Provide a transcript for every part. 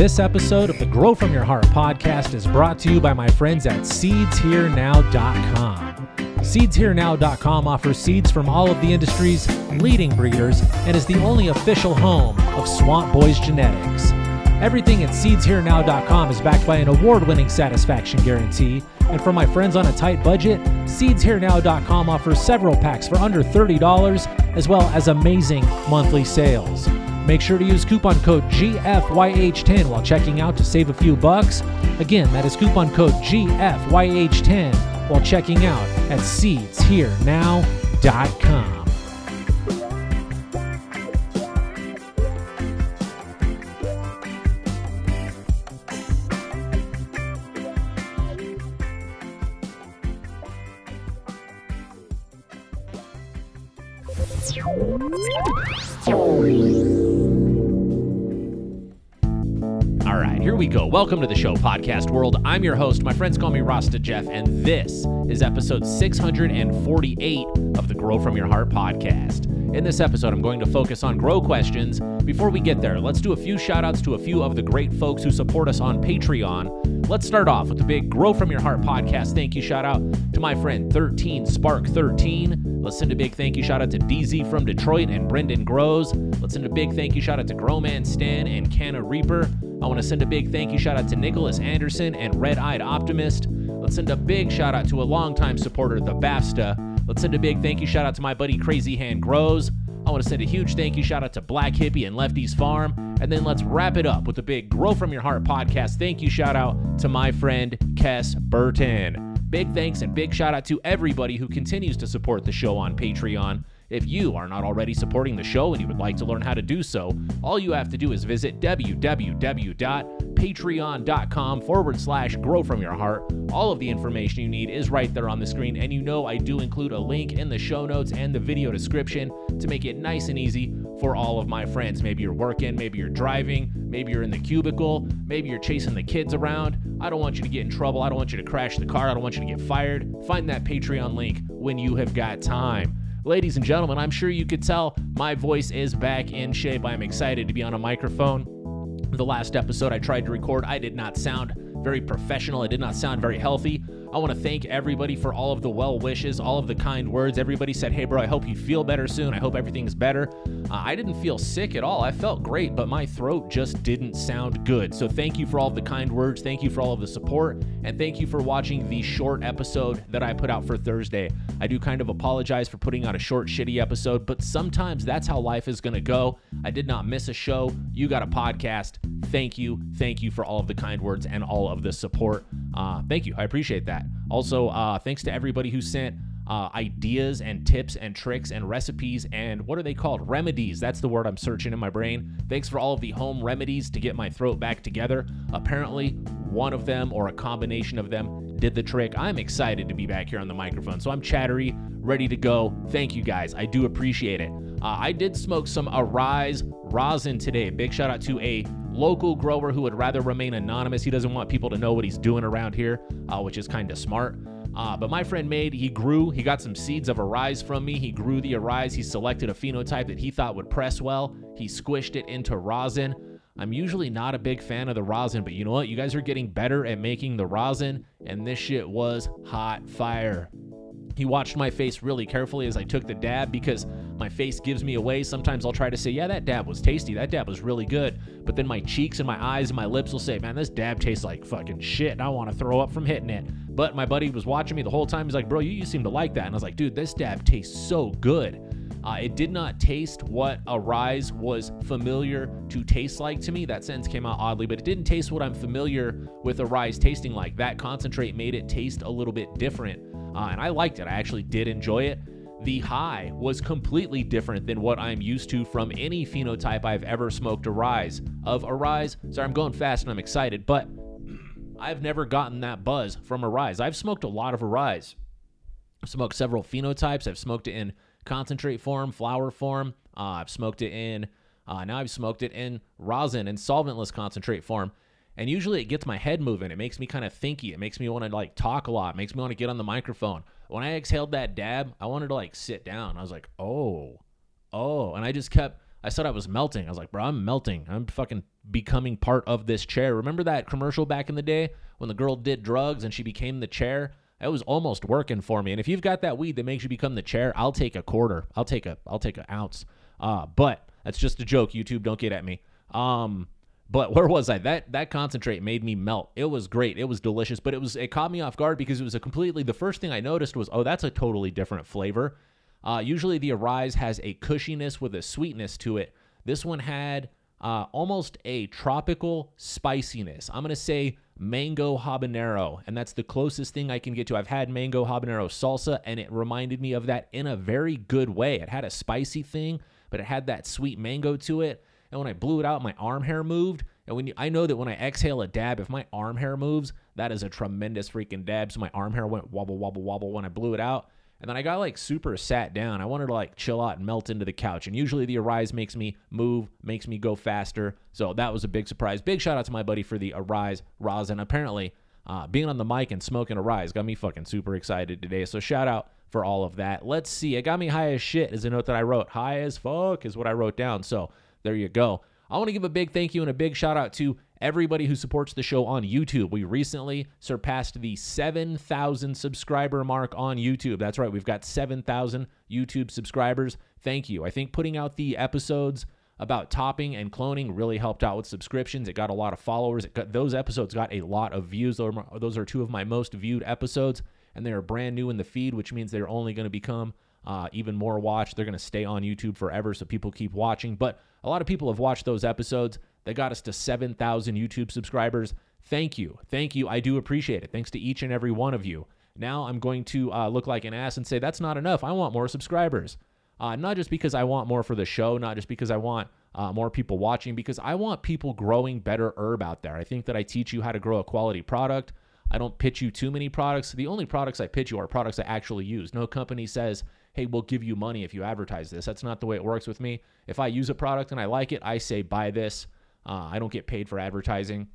This episode of the Grow From Your Heart podcast is brought to you by my friends at SeedsHereNow.com. SeedsHereNow.com offers seeds from all of the industry's leading breeders and is the only official home of Swamp Boys Genetics. Everything at SeedsHereNow.com is backed by an award winning satisfaction guarantee. And for my friends on a tight budget, SeedsHereNow.com offers several packs for under $30 as well as amazing monthly sales. Make sure to use coupon code GFYH10 while checking out to save a few bucks. Again, that is coupon code GFYH10 while checking out at seedsherenow.com. Welcome to the show, Podcast World. I'm your host. My friends call me Rasta Jeff, and this is episode 648 of the Grow From Your Heart podcast. In this episode, I'm going to focus on grow questions. Before we get there, let's do a few shout outs to a few of the great folks who support us on Patreon. Let's start off with the big Grow From Your Heart podcast. Thank you shout out to my friend 13 Spark 13. Let's send a big thank you shout out to DZ from Detroit and Brendan Grows. Let's send a big thank you shout out to Growman Stan and Canna Reaper. I want to send a big thank you shout out to Nicholas Anderson and Red Eyed Optimist. Let's send a big shout out to a longtime supporter, the Bafsta. Let's send a big thank you shout out to my buddy Crazy Hand Grows. I want to send a huge thank you shout out to Black Hippie and Lefty's Farm. And then let's wrap it up with a big Grow From Your Heart podcast thank you shout out to my friend Kess Burton. Big thanks and big shout out to everybody who continues to support the show on Patreon. If you are not already supporting the show and you would like to learn how to do so, all you have to do is visit www.patreon.com forward slash grow from your heart. All of the information you need is right there on the screen, and you know I do include a link in the show notes and the video description to make it nice and easy for all of my friends. Maybe you're working, maybe you're driving, maybe you're in the cubicle, maybe you're chasing the kids around. I don't want you to get in trouble. I don't want you to crash the car. I don't want you to get fired. Find that Patreon link when you have got time. Ladies and gentlemen, I'm sure you could tell my voice is back in shape. I'm excited to be on a microphone. The last episode I tried to record, I did not sound very professional. I did not sound very healthy. I want to thank everybody for all of the well wishes, all of the kind words. Everybody said, Hey, bro, I hope you feel better soon. I hope everything's better. Uh, I didn't feel sick at all. I felt great, but my throat just didn't sound good. So thank you for all of the kind words. Thank you for all of the support. And thank you for watching the short episode that I put out for Thursday. I do kind of apologize for putting out a short, shitty episode, but sometimes that's how life is going to go. I did not miss a show. You got a podcast. Thank you. Thank you for all of the kind words and all of the support. Uh, thank you. I appreciate that. Also, uh, thanks to everybody who sent uh, ideas and tips and tricks and recipes and what are they called? Remedies. That's the word I'm searching in my brain. Thanks for all of the home remedies to get my throat back together. Apparently, one of them or a combination of them did the trick. I'm excited to be back here on the microphone. So I'm chattery, ready to go. Thank you guys. I do appreciate it. Uh, I did smoke some Arise rosin today. Big shout out to a local grower who would rather remain anonymous. He doesn't want people to know what he's doing around here, uh, which is kind of smart. Uh, but my friend made, he grew, he got some seeds of Arise from me. He grew the Arise. He selected a phenotype that he thought would press well. He squished it into rosin. I'm usually not a big fan of the rosin, but you know what? You guys are getting better at making the rosin, and this shit was hot fire. He watched my face really carefully as I took the dab because my face gives me away. Sometimes I'll try to say, Yeah, that dab was tasty. That dab was really good. But then my cheeks and my eyes and my lips will say, Man, this dab tastes like fucking shit. I want to throw up from hitting it. But my buddy was watching me the whole time. He's like, Bro, you, you seem to like that. And I was like, Dude, this dab tastes so good. Uh, it did not taste what Arise was familiar to taste like to me. That sentence came out oddly, but it didn't taste what I'm familiar with Arise tasting like. That concentrate made it taste a little bit different, uh, and I liked it. I actually did enjoy it. The high was completely different than what I'm used to from any phenotype I've ever smoked Arise of Arise. Sorry, I'm going fast and I'm excited, but I've never gotten that buzz from Arise. I've smoked a lot of Arise. I've smoked several phenotypes. I've smoked it in concentrate form, flower form. Uh, I've smoked it in, uh, now I've smoked it in rosin and solventless concentrate form. And usually it gets my head moving. It makes me kind of thinky. It makes me want to like talk a lot. It makes me want to get on the microphone. When I exhaled that dab, I wanted to like sit down. I was like, oh, oh. And I just kept I said I was melting. I was like, bro, I'm melting. I'm fucking becoming part of this chair. Remember that commercial back in the day when the girl did drugs and she became the chair? It was almost working for me. And if you've got that weed that makes you become the chair, I'll take a quarter. I'll take a I'll take an ounce. Uh, but that's just a joke. YouTube, don't get at me. Um, but where was I? That that concentrate made me melt. It was great. It was delicious, but it was it caught me off guard because it was a completely the first thing I noticed was, oh, that's a totally different flavor. Uh, usually the Arise has a cushiness with a sweetness to it. This one had uh, almost a tropical spiciness. I'm to say mango habanero, and that's the closest thing I can get to. I've had mango habanero salsa, and it reminded me of that in a very good way. It had a spicy thing, but it had that sweet mango to it. And when I blew it out, my arm hair moved. And when you, I know that when I exhale a dab, if my arm hair moves, that is a tremendous freaking dab. So my arm hair went wobble, wobble, wobble when I blew it out. And then I got like super sat down. I wanted to like chill out and melt into the couch. And usually the Arise makes me move, makes me go faster. So that was a big surprise. Big shout out to my buddy for the Arise rosin. Apparently, uh, being on the mic and smoking Arise got me fucking super excited today. So shout out for all of that. Let's see. It got me high as shit is a note that I wrote. High as fuck is what I wrote down. So there you go. I want to give a big thank you and a big shout out to everybody who supports the show on YouTube. We recently surpassed the 7,000 subscriber mark on YouTube. That's right, we've got 7,000 YouTube subscribers. Thank you. I think putting out the episodes about topping and cloning really helped out with subscriptions. It got a lot of followers. Got, those episodes got a lot of views. Those are two of my most viewed episodes, and they are brand new in the feed, which means they're only going to become uh, even more watched. They're going to stay on YouTube forever, so people keep watching. But a lot of people have watched those episodes. They got us to 7,000 YouTube subscribers. Thank you. Thank you. I do appreciate it. Thanks to each and every one of you. Now I'm going to uh, look like an ass and say, that's not enough. I want more subscribers. Uh, not just because I want more for the show, not just because I want uh, more people watching, because I want people growing better herb out there. I think that I teach you how to grow a quality product. I don't pitch you too many products. The only products I pitch you are products I actually use. No company says, hey, we'll give you money if you advertise this. That's not the way it works with me. If I use a product and I like it, I say, buy this. Uh, I don't get paid for advertising.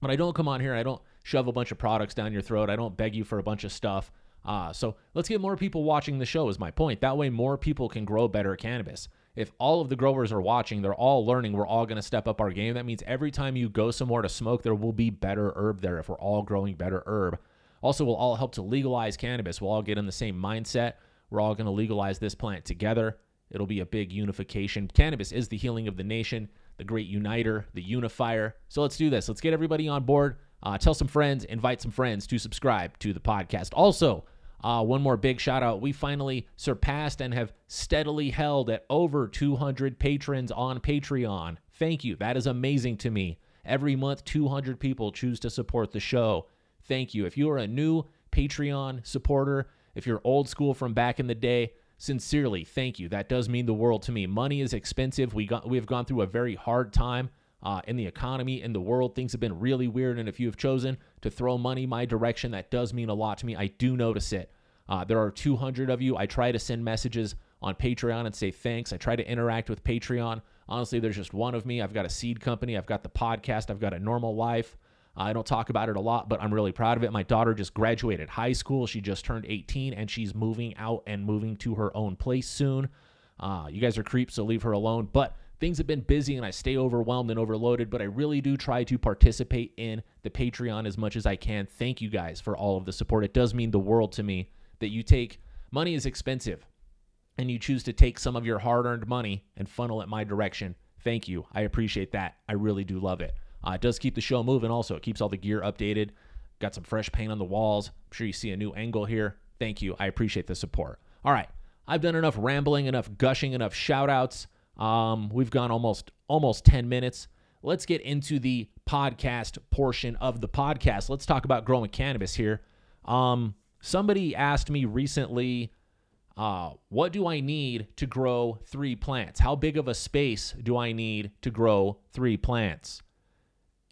But I don't come on here I don't shove a bunch of products down your throat. I don't beg you for a bunch of stuff. Uh, so let's get more people watching the show, is my point. That way, more people can grow better cannabis. If all of the growers are watching, they're all learning, we're all going to step up our game. That means every time you go somewhere to smoke, there will be better herb there if we're all growing better herb. Also, we'll all help to legalize cannabis. We'll all get in the same mindset. We're all going to legalize this plant together. It'll be a big unification. Cannabis is the healing of the nation, the great uniter, the unifier. So let's do this. Let's get everybody on board. Uh, tell some friends, invite some friends to subscribe to the podcast. Also, uh, one more big shout out. We finally surpassed and have steadily held at over 200 patrons on Patreon. Thank you. That is amazing to me. Every month, 200 people choose to support the show. Thank you. If you are a new Patreon supporter, if you're old school from back in the day, sincerely, thank you. That does mean the world to me. Money is expensive. We got we have gone through a very hard time uh, in the economy, in the world. Things have been really weird, and if you have chosen to throw money my direction, that does mean a lot to me. I do notice it. Uh, there are 200 of you. I try to send messages on Patreon and say thanks. I try to interact with Patreon. Honestly, there's just one of me. I've got a seed company. I've got the podcast. I've got a normal life. I don't talk about it a lot, but I'm really proud of it. My daughter just graduated high school. She just turned 18 and she's moving out and moving to her own place soon. Uh, you guys are creeps, so leave her alone. But things have been busy and I stay overwhelmed and overloaded, but I really do try to participate in the Patreon as much as I can. Thank you guys for all of the support. It does mean the world to me that you take money is expensive and you choose to take some of your hard earned money and funnel it my direction. Thank you. I appreciate that. I really do love it. Uh, it does keep the show moving also. It keeps all the gear updated. Got some fresh paint on the walls. I'm sure you see a new angle here. Thank you. I appreciate the support. All right. I've done enough rambling, enough gushing, enough shout outs. Um, we've gone almost almost 10 minutes. Let's get into the podcast portion of the podcast. Let's talk about growing cannabis here. Um, somebody asked me recently, uh, what do I need to grow three plants? How big of a space do I need to grow three plants?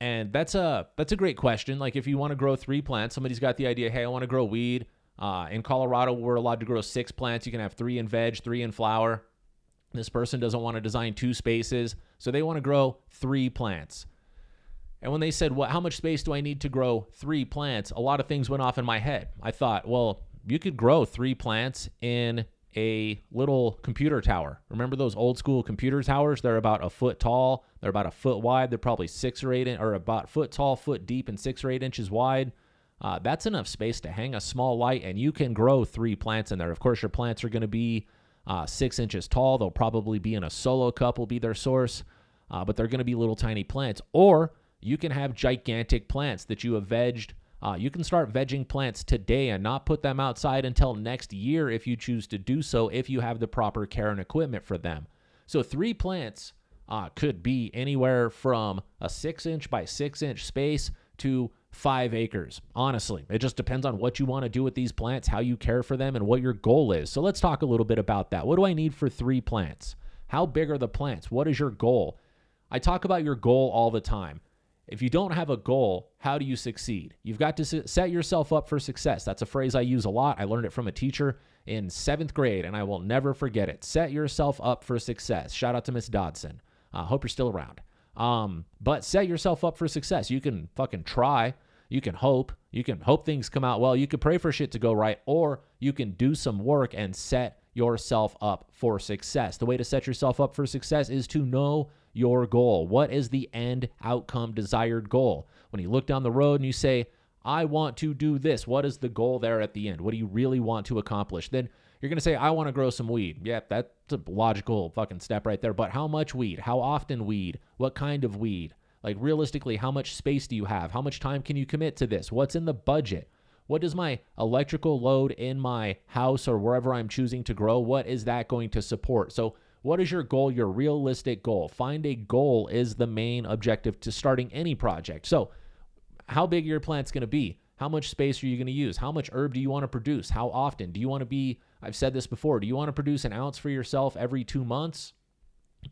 And that's a that's a great question. Like if you want to grow three plants, somebody's got the idea, hey, I want to grow weed. Uh, in Colorado, we're allowed to grow six plants. You can have three in veg, three in flower. This person doesn't want to design two spaces, so they want to grow three plants. And when they said, "What? How much space do I need to grow three plants?" A lot of things went off in my head. I thought, well, you could grow three plants in a little computer tower. Remember those old school computer towers? They're about a foot tall. They're about a foot wide. They're probably six or eight, in, or about foot tall, foot deep, and six or eight inches wide. Uh, that's enough space to hang a small light, and you can grow three plants in there. Of course, your plants are going to be uh, six inches tall. They'll probably be in a solo cup, will be their source, uh, but they're going to be little tiny plants. Or you can have gigantic plants that you have vegged uh, you can start vegging plants today and not put them outside until next year if you choose to do so, if you have the proper care and equipment for them. So, three plants uh, could be anywhere from a six inch by six inch space to five acres. Honestly, it just depends on what you want to do with these plants, how you care for them, and what your goal is. So, let's talk a little bit about that. What do I need for three plants? How big are the plants? What is your goal? I talk about your goal all the time. If you don't have a goal, how do you succeed? You've got to set yourself up for success. That's a phrase I use a lot. I learned it from a teacher in seventh grade, and I will never forget it. Set yourself up for success. Shout out to Miss Dodson. I uh, hope you're still around. Um, but set yourself up for success. You can fucking try. You can hope. You can hope things come out well. You can pray for shit to go right, or you can do some work and set yourself up for success. The way to set yourself up for success is to know your goal? What is the end outcome desired goal? When you look down the road and you say, I want to do this, what is the goal there at the end? What do you really want to accomplish? Then you're going to say, I want to grow some weed. Yeah, that's a logical fucking step right there. But how much weed? How often weed? What kind of weed? Like, realistically, how much space do you have? How much time can you commit to this? What's in the budget? What does my electrical load in my house or wherever I'm choosing to grow? What is that going to support? So, what is your goal, your realistic goal? Find a goal is the main objective to starting any project. So, how big your plant's going to be? How much space are you going to use? How much herb do you want to produce? How often? Do you want to be, I've said this before, do you want to produce an ounce for yourself every two months?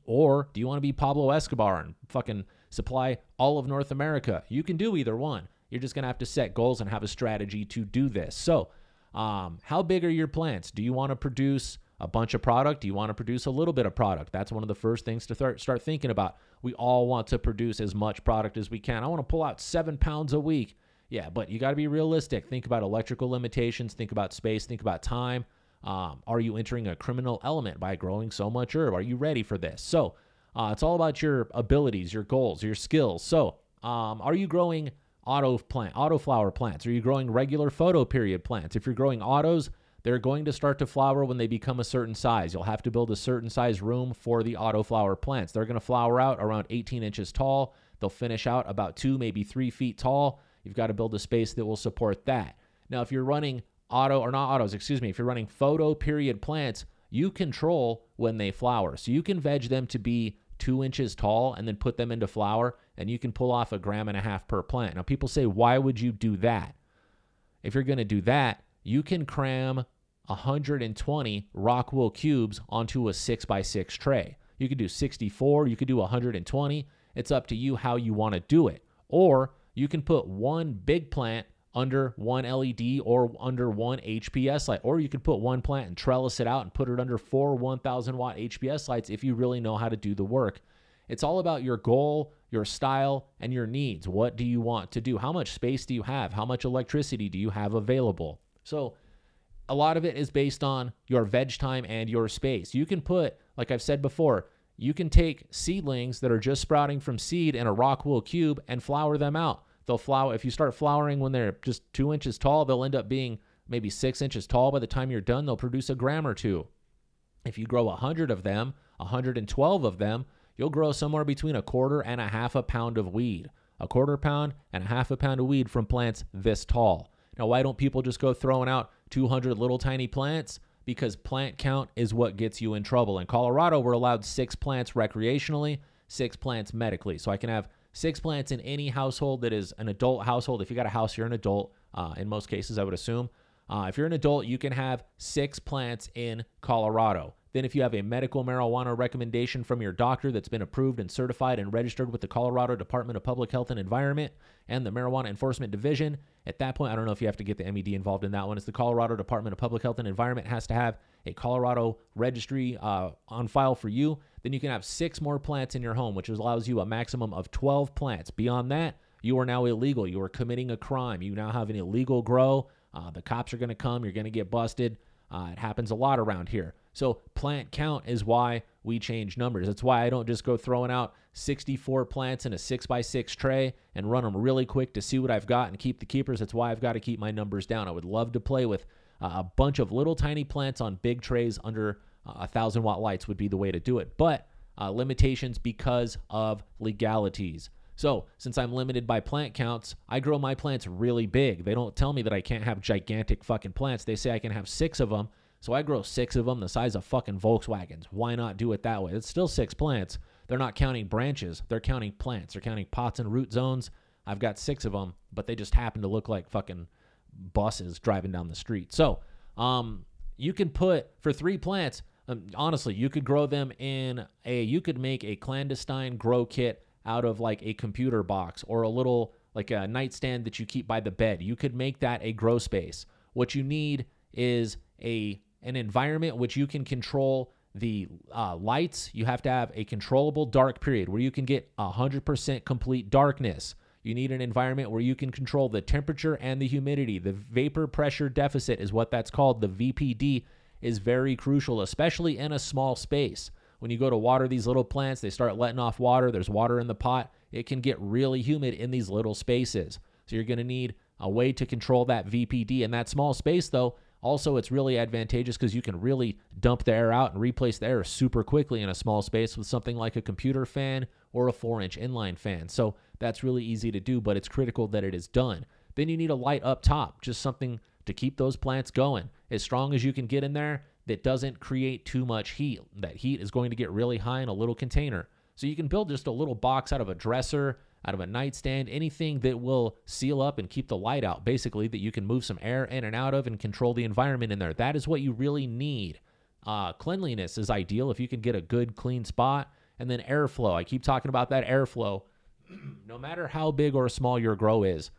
Or do you want to be Pablo Escobar and fucking supply all of North America? You can do either one. You're just going to have to set goals and have a strategy to do this. So, um, how big are your plants? Do you want to produce a bunch of product? Do you want to produce a little bit of product? That's one of the first things to start thinking about. We all want to produce as much product as we can. I want to pull out seven pounds a week. Yeah, but you got to be realistic. Think about electrical limitations, think about space, think about time. Um, are you entering a criminal element by growing so much herb? Are you ready for this? So uh, it's all about your abilities, your goals, your skills. So um, are you growing auto plant, auto flower plants? Are you growing regular photoperiod plants? If you're growing autos, they're going to start to flower when they become a certain size. You'll have to build a certain size room for the auto flower plants. They're going to flower out around 18 inches tall. They'll finish out about two, maybe three feet tall. You've got to build a space that will support that. Now, if you're running auto or not autos, excuse me, if you're running photoperiod plants, you control when they flower. So you can veg them to be two inches tall and then put them into flower, and you can pull off a gram and a half per plant. Now, people say, why would you do that? If you're going to do that, you can cram 120 Rockwool cubes onto a 6x6 tray. You could do 64, you could do 120. It's up to you how you want to do it. Or you can put one big plant under one LED or under one HPS light. Or you could put one plant and trellis it out and put it under four 1000 watt HPS lights if you really know how to do the work. It's all about your goal, your style, and your needs. What do you want to do? How much space do you have? How much electricity do you have available? So, a lot of it is based on your veg time and your space. You can put, like I've said before, you can take seedlings that are just sprouting from seed in a rockwool cube and flower them out. They'll flower, if you start flowering when they're just two inches tall, they'll end up being maybe six inches tall. By the time you're done, they'll produce a gram or two. If you grow 100 of them, 112 of them, you'll grow somewhere between a quarter and a half a pound of weed. A quarter pound and a half a pound of weed from plants this tall. Now, why don't people just go throwing out 200 little tiny plants? Because plant count is what gets you in trouble. In Colorado, we're allowed six plants recreationally, six plants medically. So I can have six plants in any household that is an adult household. If you got a house, you're an adult. Uh, in most cases, I would assume. Uh, if you're an adult, you can have six plants in Colorado. Then, if you have a medical marijuana recommendation from your doctor that's been approved and certified and registered with the Colorado Department of Public Health and Environment and the Marijuana Enforcement Division, at that point, I don't know if you have to get the MED involved in that one. It's the Colorado Department of Public Health and Environment has to have a Colorado registry uh, on file for you. Then you can have six more plants in your home, which allows you a maximum of 12 plants. Beyond that, you are now illegal. You are committing a crime. You now have an illegal grow. Uh, the cops are going to come. You're going to get busted. Uh, it happens a lot around here. So plant count is why we change numbers. That's why I don't just go throwing out 64 plants in a 6x6 tray and run them really quick to see what I've got and keep the keepers. That's why I've got to keep my numbers down. I would love to play with a bunch of little tiny plants on big trays under a thousand watt lights would be the way to do it. But uh, limitations because of legalities. So, since I'm limited by plant counts, I grow my plants really big. They don't tell me that I can't have gigantic fucking plants. They say I can have six of them. So I grow six of them the size of fucking Volkswagens. Why not do it that way? It's still six plants. They're not counting branches, they're counting plants. They're counting pots and root zones. I've got six of them, but they just happen to look like fucking buses driving down the street. So, um, you can put for three plants. Um, honestly, you could grow them in a. You could make a clandestine grow kit out of like a computer box or a little like a nightstand that you keep by the bed. You could make that a grow space. What you need is a an environment which you can control the uh, lights. You have to have a controllable dark period where you can get 100% complete darkness. You need an environment where you can control the temperature and the humidity. The vapor pressure deficit is what that's called. The VPD is very crucial, especially in a small space. When you go to water these little plants, they start letting off water. There's water in the pot. It can get really humid in these little spaces. So you're going to need a way to control that VPD. In that small space, though, also, it's really advantageous because you can really dump the air out and replace the air super quickly in a small space with something like a computer fan or a 4 inch inline fan. So that's really easy to do, but it's critical that it is done. Then you need a light up top, just something to keep those plants going as strong as you can get in there that doesn't create too much heat. That heat is going to get really high in a little container. So you can build just a little box out of a dresser out of a nightstand, anything that will seal up and keep the light out, basically, that you can move some air in and out of and control the environment in there. That is what you really need. Uh, cleanliness is ideal if you can get a good, clean spot. And then airflow. I keep talking about that airflow. no matter how big or small your grow is,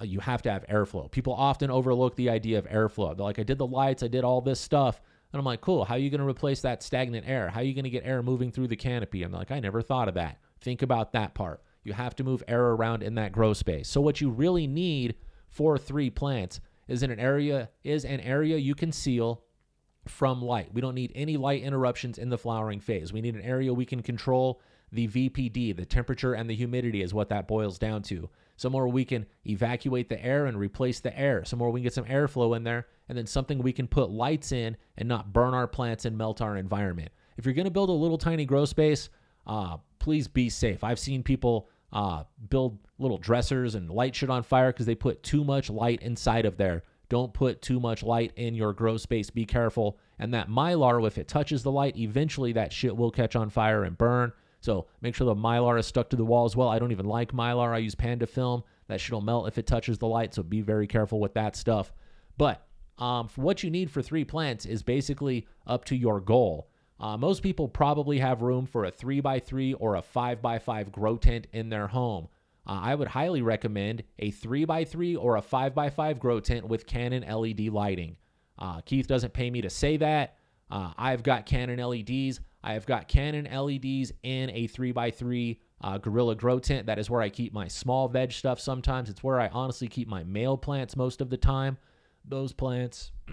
uh, you have to have airflow. People often overlook the idea of airflow. They're like, I did the lights, I did all this stuff. And I'm like, cool, how are you going to replace that stagnant air? How are you going to get air moving through the canopy? They're like, I never thought of that. Think about that part. You have to move air around in that grow space. So what you really need for three plants is in an area is an area you can seal from light. We don't need any light interruptions in the flowering phase. We need an area we can control the VPD, the temperature and the humidity is what that boils down to. Somewhere we can evacuate the air and replace the air. Somewhere we can get some airflow in there, and then something we can put lights in and not burn our plants and melt our environment. If you're going to build a little tiny grow space, uh, please be safe. I've seen people uh, build little dressers and light shit on fire because they put too much light inside of there. Don't put too much light in your grow space. Be careful. And that mylar, if it touches the light, eventually that shit will catch on fire and burn. So make sure the mylar is stuck to the wall as well. I don't even like mylar. I use panda film. That shit'll melt if it touches the light. So be very careful with that stuff. But um, what you need for three plants is basically up to your goal. Uh, most people probably have room for a 3x3 or a 5x5 grow tent in their home. Uh, I would highly recommend a 3x3 or a 5x5 grow tent with Canon LED lighting. Uh, Keith doesn't pay me to say that. Uh, I've got Canon LEDs. I have got Canon LEDs in a 3x3 uh, Gorilla Grow tent. That is where I keep my small veg stuff sometimes. It's where I honestly keep my male plants most of the time. Those plants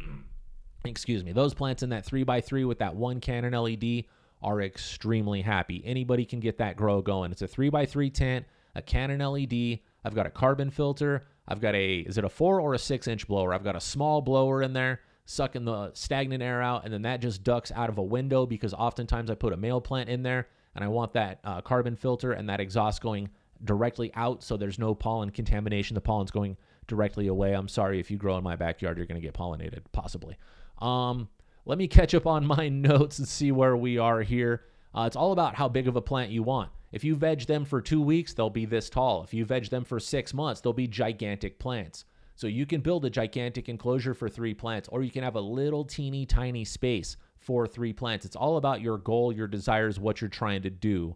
excuse me, those plants in that 3x3 with that one Canon LED are extremely happy. Anybody can get that grow going. It's a 3x3 tent, a Canon LED. I've got a carbon filter. I've got a, is it a four or a six inch blower? I've got a small blower in there sucking the stagnant air out, and then that just ducks out of a window because oftentimes I put a male plant in there and I want that uh, carbon filter and that exhaust going directly out so there's no pollen contamination. The pollen's going directly away. I'm sorry if you grow in my backyard, you're going to get pollinated, possibly. Um, let me catch up on my notes and see where we are here. Uh, it's all about how big of a plant you want. If you veg them for two weeks, they'll be this tall. If you veg them for six months, they'll be gigantic plants. So you can build a gigantic enclosure for three plants, or you can have a little teeny tiny space for three plants. It's all about your goal, your desires, what you're trying to do.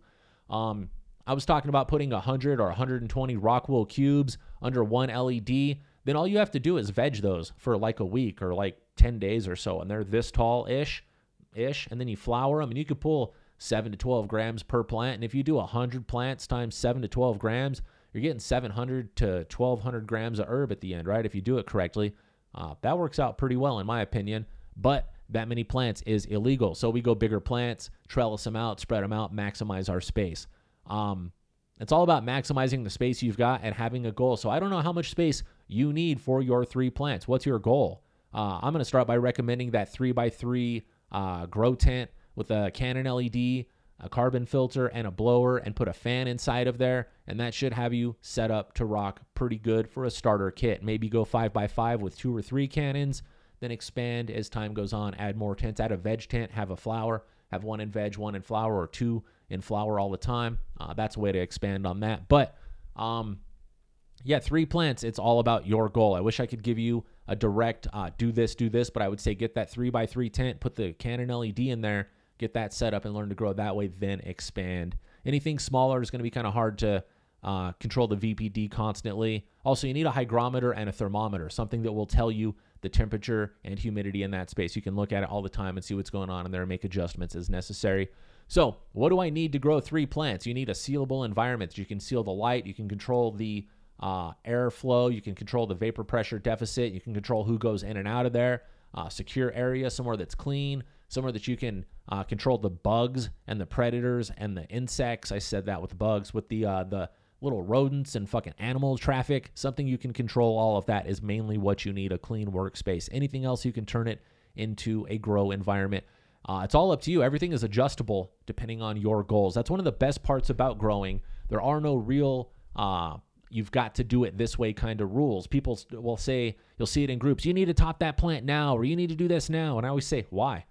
Um, I was talking about putting 100 or 120 Rockwool cubes under one LED. Then all you have to do is veg those for like a week or like 10 days or so, and they're this tall ish, ish, and then you flower them, and you could pull 7 to 12 grams per plant. And if you do 100 plants times 7 to 12 grams, you're getting 700 to 1200 grams of herb at the end, right? If you do it correctly. Uh, that works out pretty well, in my opinion. but that many plants is illegal. So we go bigger plants, trellis them out, spread them out, maximize our space. Um, it's all about maximizing the space you've got and having a goal. So I don't know how much space you need for your three plants. What's your goal? Uh, I'm going to start by recommending that three by three uh, grow tent with a Canon LED, a carbon filter, and a blower, and put a fan inside of there. And that should have you set up to rock pretty good for a starter kit. Maybe go five by five with two or three cannons, then expand as time goes on. Add more tents. Add a veg tent, have a flower, have one in veg, one in flower, or two in flower all the time. Uh, that's a way to expand on that. But um, yeah, three plants. It's all about your goal. I wish I could give you a direct uh, do this, do this, but I would say get that three by three tent, put the Canon LED in there, get that set up, and learn to grow that way. Then expand. Anything smaller is going to be kind of hard to uh, control the VPD constantly. Also, you need a hygrometer and a thermometer, something that will tell you the temperature and humidity in that space. You can look at it all the time and see what's going on in there and make adjustments as necessary. So, what do I need to grow three plants? You need a sealable environment. You can seal the light, you can control the uh, airflow, you can control the vapor pressure deficit, you can control who goes in and out of there. Uh, secure area, somewhere that's clean, somewhere that you can uh, control the bugs and the predators and the insects. I said that with bugs, with the uh, the little rodents and fucking animal traffic. Something you can control. All of that is mainly what you need. A clean workspace. Anything else you can turn it into a grow environment. Uh, it's all up to you. Everything is adjustable depending on your goals. That's one of the best parts about growing. There are no real, uh, you've got to do it this way kind of rules. People will say, you'll see it in groups, you need to top that plant now, or you need to do this now. And I always say, why?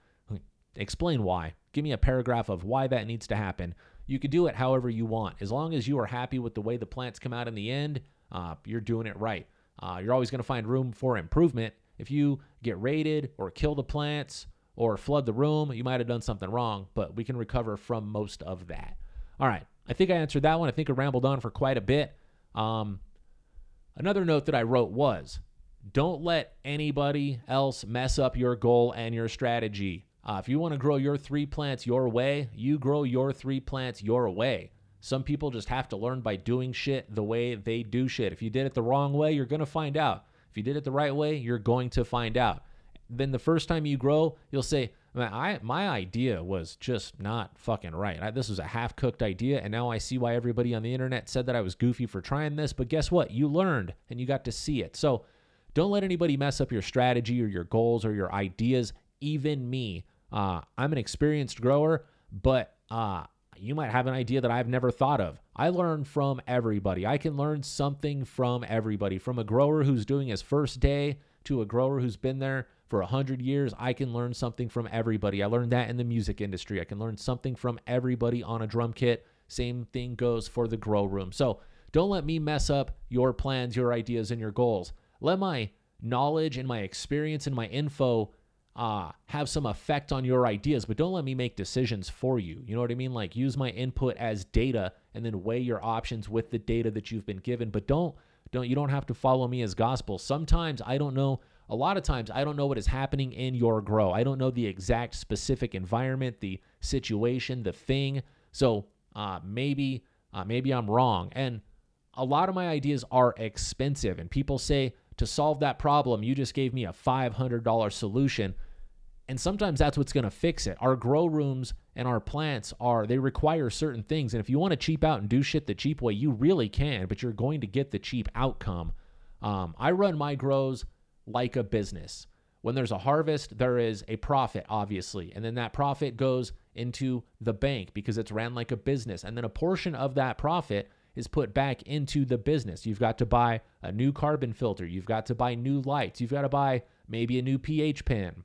Explain why. Give me a paragraph of why that needs to happen. You can do it however you want. As long as you are happy with the way the plants come out in the end, uh, you're doing it right. Uh, you're always going to find room for improvement. If you get raided or kill the plants, or flood the room, you might have done something wrong, but we can recover from most of that. All right. I think I answered that one. I think I rambled on for quite a bit. Um, another note that I wrote was don't let anybody else mess up your goal and your strategy. Uh, if you want to grow your three plants your way, you grow your three plants your way. Some people just have to learn by doing shit the way they do shit. If you did it the wrong way, you're going to find out. If you did it the right way, you're going to find out then the first time you grow, you'll say, I my idea was just not fucking right. I, this was a half cooked idea, and now I see why everybody on the internet said that I was goofy for trying this. But guess what? You learned and you got to see it. So don't let anybody mess up your strategy or your goals or your ideas. Even me, uh, I'm an experienced grower, but uh, you might have an idea that I've never thought of. I learn from everybody. I can learn something from everybody, from a grower who's doing his first day to a grower who's been there for 100 years, I can learn something from everybody. I learned that in the music industry. I can learn something from everybody on a drum kit. Same thing goes for the grow room. So don't let me mess up your plans, your ideas, and your goals. Let my knowledge and my experience and my info uh, have some effect on your ideas, but don't let me make decisions for you. You know what I mean? Like use my input as data and then weigh your options with the data that you've been given. But don't don't you don't have to follow me as gospel. Sometimes I don't know a lot of times I don't know what is happening in your grow. I don't know the exact specific environment, the situation, the thing. So uh, maybe uh, maybe I'm wrong. And a lot of my ideas are expensive, and people say to solve that problem, you just gave me a $500 solution. And sometimes that's what's going to fix it. Our grow rooms and our plants are, they require certain things. And if you want to cheap out and do shit the cheap way, you really can, but you're going to get the cheap outcome. Um, I run my grows like a business. When there's a harvest, there is a profit, obviously. And then that profit goes into the bank because it's ran like a business. And then a portion of that profit is put back into the business. You've got to buy a new carbon filter. You've got to buy new lights. You've got to buy maybe a new pH pen.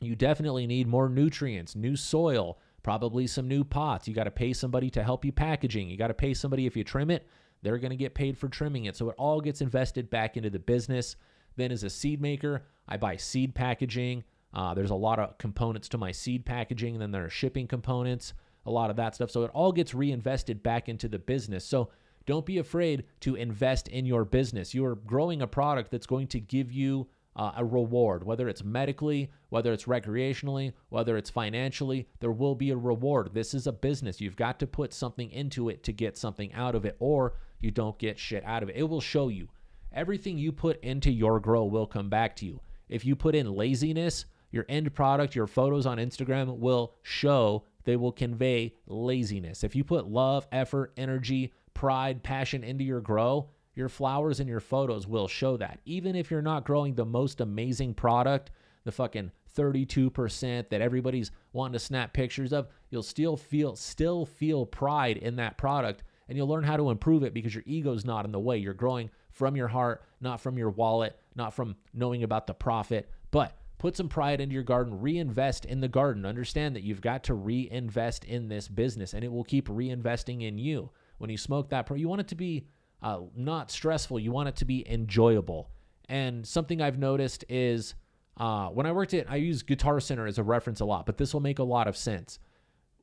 You definitely need more nutrients, new soil, probably some new pots. You got to pay somebody to help you packaging. You got to pay somebody if you trim it, they're going to get paid for trimming it. So it all gets invested back into the business. Then, as a seed maker, I buy seed packaging. Uh, there's a lot of components to my seed packaging, and then there are shipping components, a lot of that stuff. So it all gets reinvested back into the business. So don't be afraid to invest in your business. You are growing a product that's going to give you uh, a reward, whether it's medically, whether it's recreationally, whether it's financially, there will be a reward. This is a business. You've got to put something into it to get something out of it, or you don't get shit out of it. It will show you everything you put into your grow will come back to you. If you put in laziness, your end product, your photos on Instagram will show, they will convey laziness. If you put love, effort, energy, pride, passion into your grow, your flowers and your photos will show that. Even if you're not growing the most amazing product, the fucking 32% that everybody's wanting to snap pictures of, you'll still feel still feel pride in that product and you'll learn how to improve it because your ego's not in the way. You're growing from your heart, not from your wallet, not from knowing about the profit, but put some pride into your garden, reinvest in the garden. Understand that you've got to reinvest in this business and it will keep reinvesting in you. When you smoke that, pro, you want it to be uh, not stressful, you want it to be enjoyable. And something I've noticed is uh, when I worked at, I use Guitar Center as a reference a lot, but this will make a lot of sense.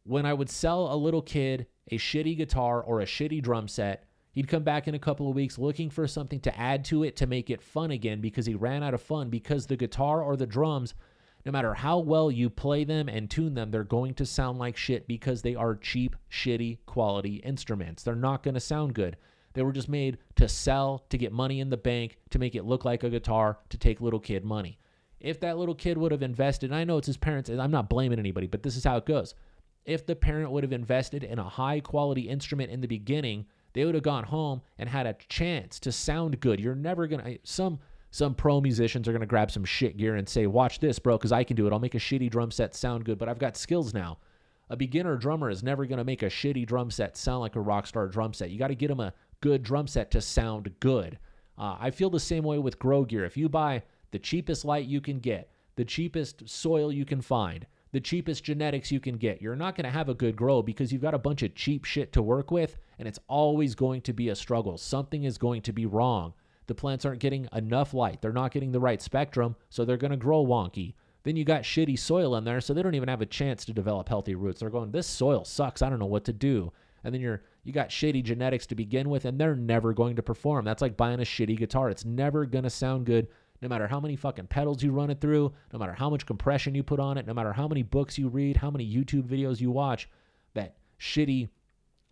When I would sell a little kid a shitty guitar or a shitty drum set, he'd come back in a couple of weeks looking for something to add to it to make it fun again because he ran out of fun because the guitar or the drums no matter how well you play them and tune them, they're going to sound like shit because they are cheap, shitty quality instruments. They're not going to sound good. They were just made to sell, to get money in the bank, to make it look like a guitar, to take little kid money. If that little kid would have invested, and I know it's his parents, I'm not blaming anybody, but this is how it goes. If the parent would have invested in a high quality instrument in the beginning, they would have gone home and had a chance to sound good. You're never to, some, some pro musicians are to grab some shit gear and say, Watch this, bro, because I can do it. I'll make a shitty drum set sound good, but I've got skills now. A beginner drummer is never to make a shitty drum set sound like a rock star drum set. You got to get them a good drum set to sound good. Uh, I feel the same way with grow gear. If you buy the cheapest light you can get, the cheapest soil you can find, the cheapest genetics you can get. You're not going to have a good grow because you've got a bunch of cheap shit to work with, and it's always going to be a struggle. Something is going to be wrong. The plants aren't getting enough light, they're not getting the right spectrum, so they're going to grow wonky. Then you got shitty soil in there, so they don't even have a chance to develop healthy roots. They're going, this soil sucks. I don't know what to do. And then you're you got shitty genetics to begin with, and they're never going to perform. That's like buying a shitty guitar. It's never gonna sound good no matter how many fucking pedals you run it through, no matter how much compression you put on it, no matter how many books you read, how many YouTube videos you watch, that shitty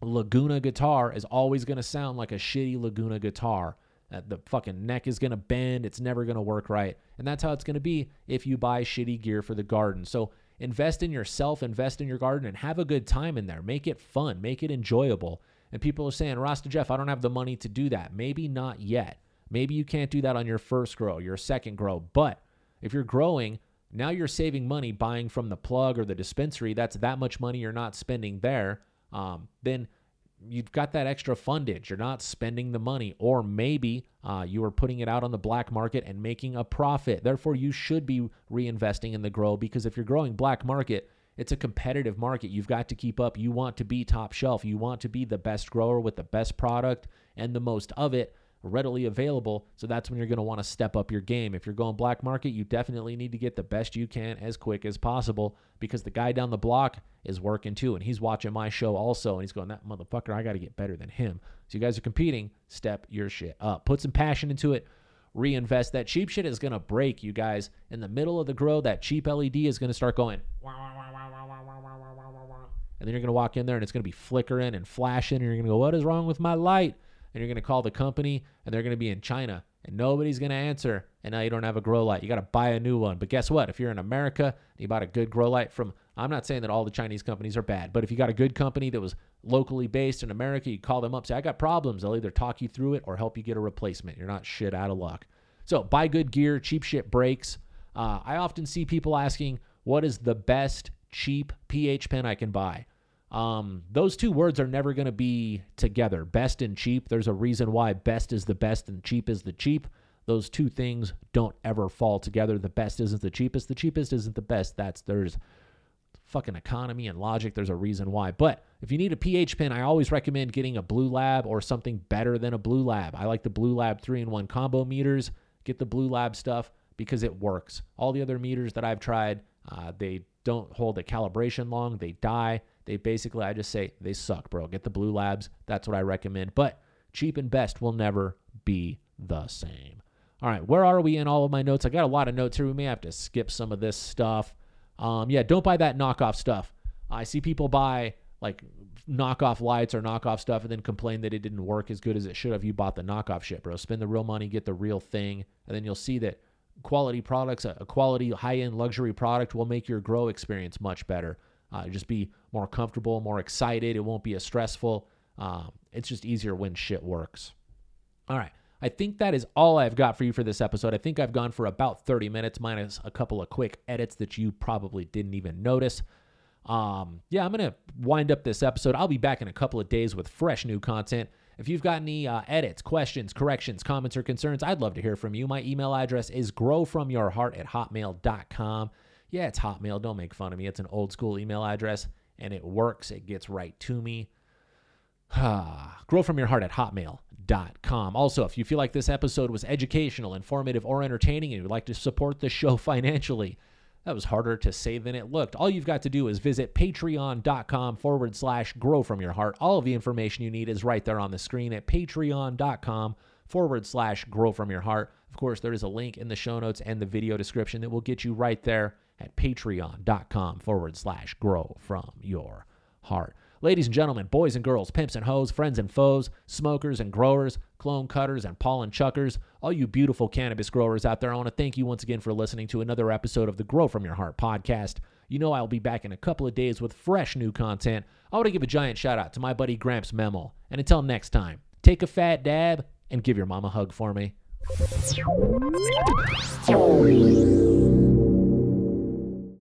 Laguna guitar is always going to sound like a shitty Laguna guitar. Uh, the fucking neck is going to bend. It's never going to work right. And that's how it's going to be if you buy shitty gear for the garden. So invest in yourself, invest in your garden, and have a good time in there. Make it fun, make it enjoyable. And people are saying, Rasta Jeff, I don't have the money to do that. Maybe not yet. Maybe you can't do that on your first grow, your second grow. But if you're growing, now you're saving money buying from the plug or the dispensary. That's that much money you're not spending there. Um, then you've got that extra fundage. You're not spending the money, or maybe uh, you are putting it out on the black market and making a profit. Therefore, you should be reinvesting in the grow because if you're growing black market, it's a competitive market. You've got to keep up. You want to be top shelf. You want to be the best grower with the best product and the most of it readily available. So that's when you're going to want to step up your game. If you're going black market, you definitely need to get the best you can as quick as possible because the guy down the block is working too. And he's watching my show also. And he's going, that motherfucker, I got to get better than him. So you guys are competing. Step your shit up. Put some passion into it. Reinvest. That cheap shit is going to break, you guys. In the middle of the grow, that cheap LED is going to start going. And then you're going to walk in there and it's going to be flickering and flashing. And you're going to go, what is wrong with my light? And you're going to call the company and they're going to be in China and nobody's going to answer and now you don't have a grow light. You got to buy a new one. But guess what? If you're in America and you bought a good grow light from I'm not saying that all the Chinese companies are bad, but if you got a good company that was locally based in America, you call them up, say I got problems. They'll either talk you through it or help you get a replacement. You're not shit out of luck. So buy good gear, cheap shit breaks. Uh, I often see people asking, what is the best cheap pH pen I can buy? Um, those two words are never going to be together. Best and cheap. There's a reason why best is the best and cheap is the cheap. Those two things don't ever fall together. The best isn't the cheapest. The cheapest isn't the best. That's there's fucking economy and logic. There's a reason why. But if you need a pH pen, I always recommend getting a Blue Lab or something better than a Blue Lab. I like the Blue Lab 3 in 1 combo meters. Get the Blue Lab stuff because it works. All the other meters that I've tried, uh, they don't hold the calibration long, they die. They basically, I just say, they suck, bro. Get the Blue Labs. That's what I recommend. But cheap and best will never be the same. All right, where are we in all of my notes? I got a lot of notes here. We may have to skip some of this stuff. Um, yeah, don't buy that knockoff stuff. I see people buy like knockoff lights or knockoff stuff and then complain that it didn't work as good as it should have. You bought the knockoff shit, bro. Spend the real money, get the real thing, and then you'll see that quality products, a, quality high end luxury product will make your grow experience much better. Uh, just be more comfortable, more excited. It won't be as stressful. Um, it's just easier when shit works. All right. I think that is all I've got for you for this episode. I think I've gone for about 30 minutes, minus a couple of quick edits that you probably didn't even notice. Um, yeah, I'm going to wind up this episode. I'll be back in a couple of days with fresh new content. If you've got any uh, edits, questions, corrections, comments, or concerns, I'd love to hear from you. My email address is growfromyourheart at hotmail.com. Yeah, it's Hotmail. Don't make fun of me. It's an old school email address, and it works. It gets right to me. Grow from your heart at hotmail.com. Also, if you feel like this episode was educational, informative, or entertaining, and you'd like to support the show financially, that was harder to say than it looked. All you've got to do is visit patreon.com forward slash grow from your heart. All of the information you need is right there on the screen at patreon.com forward slash grow from your heart. Of course, there is a link in the show notes and the video description that will get you right there at patreon.com forward slash grow from your heart. Ladies and gentlemen, boys and girls, pimps and hoes, friends and foes, smokers and growers, clone cutters and pollen chuckers, all you beautiful cannabis growers out there, I want to thank you once again for listening to another episode of the Grow From Your Heart podcast. You know I'll be back in a couple of days with fresh new content. I want to give a giant shout out to my buddy Gramps Memo. And until next time, take a fat dab and give your mom a hug for me.